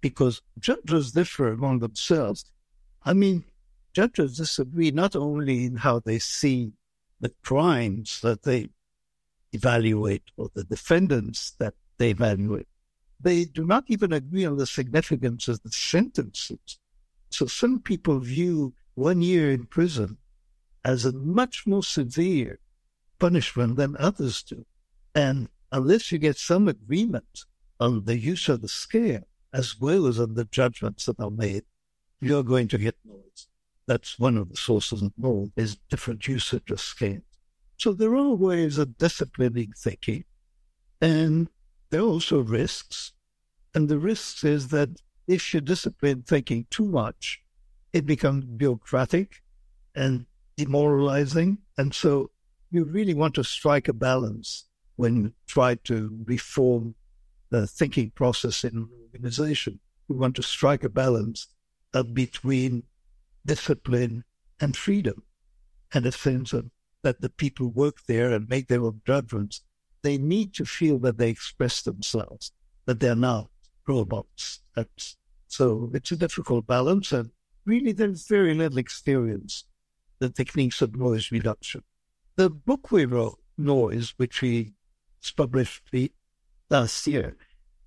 because judges differ among themselves. I mean, judges disagree not only in how they see the crimes that they evaluate or the defendants that they evaluate, they do not even agree on the significance of the sentences. So some people view one year in prison as a much more severe punishment than others do. And unless you get some agreement on the use of the scale, as well as on the judgments that are made, you're going to get noise. That's one of the sources of noise is different usage of scales. So there are ways of disciplining thinking, and there are also risks. And the risks is that if you discipline thinking too much, it becomes bureaucratic and demoralizing. And so you really want to strike a balance when you try to reform the thinking process in an organization. We want to strike a balance uh, between discipline and freedom and a sense of that the people work there and make their own judgments. They need to feel that they express themselves, that they're not robots. That's, so it's a difficult balance, and really there's very little experience the techniques of noise reduction. The book we wrote, Noise, which we published last year,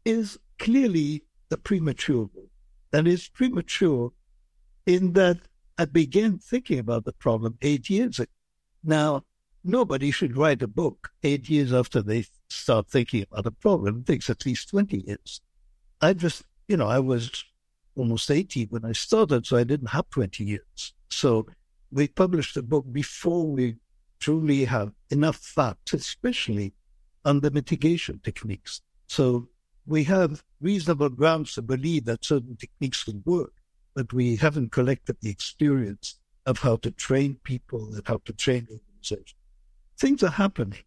is clearly the premature book. Is premature in that I began thinking about the problem eight years ago. Now, nobody should write a book eight years after they start thinking about a problem. It takes at least 20 years. I just, you know, I was almost 80 when I started, so I didn't have 20 years. So we published a book before we truly have enough facts, especially on the mitigation techniques. So we have reasonable grounds to believe that certain techniques will work, but we haven't collected the experience of how to train people and how to train organizations. Things are happening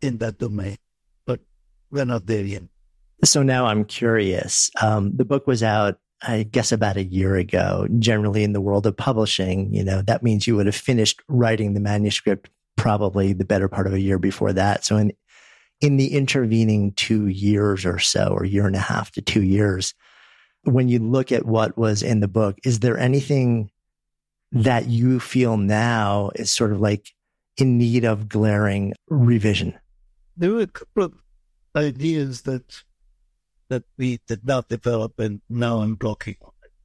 in that domain, but we're not there yet. So now I'm curious. Um, the book was out, I guess, about a year ago. Generally, in the world of publishing, you know, that means you would have finished writing the manuscript probably the better part of a year before that. So in in the intervening two years or so, or year and a half to two years, when you look at what was in the book, is there anything that you feel now is sort of like in need of glaring revision? There were a couple of ideas that that we did not develop, and now I'm blocking.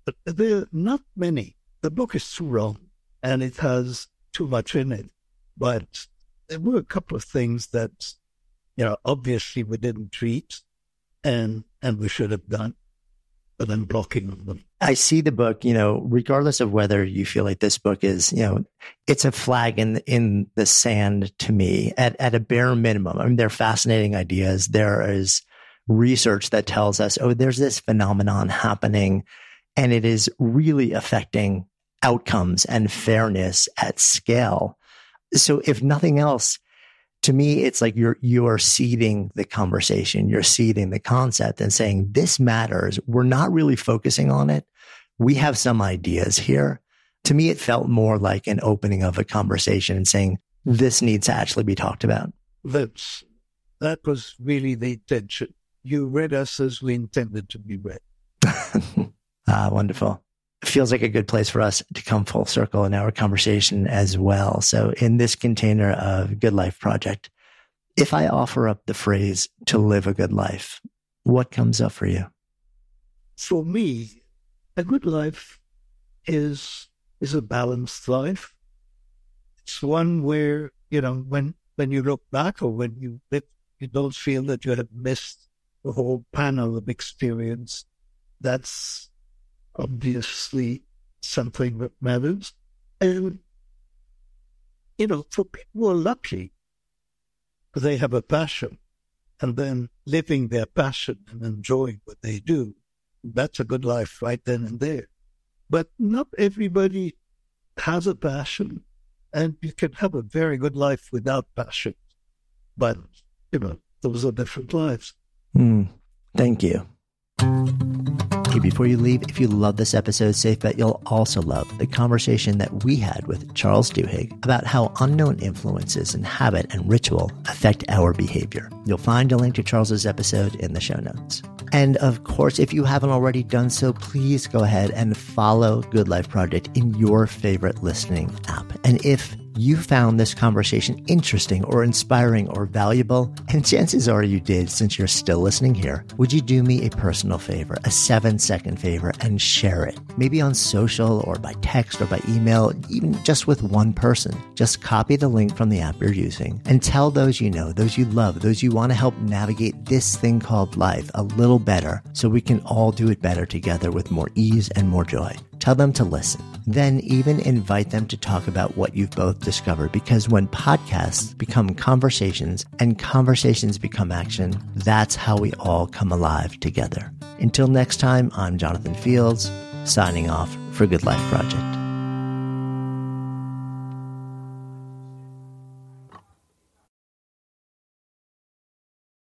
But there are not many. The book is too long. and it has too much in it. But there were a couple of things that, you know, obviously we didn't treat and, and we should have done, but I'm blocking them. I see the book, you know, regardless of whether you feel like this book is, you know, it's a flag in in the sand to me at, at a bare minimum. I mean, they're fascinating ideas. There is research that tells us, oh, there's this phenomenon happening and it is really affecting outcomes and fairness at scale. So if nothing else, to me, it's like you're, you're seeding the conversation. You're seeding the concept and saying this matters. We're not really focusing on it. We have some ideas here. To me, it felt more like an opening of a conversation and saying this needs to actually be talked about. That's, that was really the intention. You read us as we intended to be read. ah, wonderful feels like a good place for us to come full circle in our conversation as well. So in this container of Good Life Project, if I offer up the phrase to live a good life, what comes up for you? For me, a good life is is a balanced life. It's one where, you know, when when you look back or when you you don't feel that you have missed the whole panel of experience. That's obviously something that matters. And, you know, for people who are lucky, they have a passion and then living their passion and enjoying what they do, that's a good life right then and there. But not everybody has a passion, and you can have a very good life without passion. But, you know, those are different lives. Mm, thank you. Hey, before you leave, if you love this episode, safe bet you'll also love the conversation that we had with Charles Duhigg about how unknown influences in habit and ritual affect our behavior. You'll find a link to Charles's episode in the show notes. And of course, if you haven't already done so, please go ahead and follow Good Life Project in your favorite listening app. And if you found this conversation interesting or inspiring or valuable, and chances are you did since you're still listening here, would you do me a personal favor, a seven second favor, and share it? Maybe on social or by text or by email, even just with one person. Just copy the link from the app you're using and tell those you know, those you love, those you want to help navigate this thing called life a little better so we can all do it better together with more ease and more joy. Tell them to listen. Then even invite them to talk about what you've both discovered because when podcasts become conversations and conversations become action, that's how we all come alive together. Until next time, I'm Jonathan Fields, signing off for Good Life Project.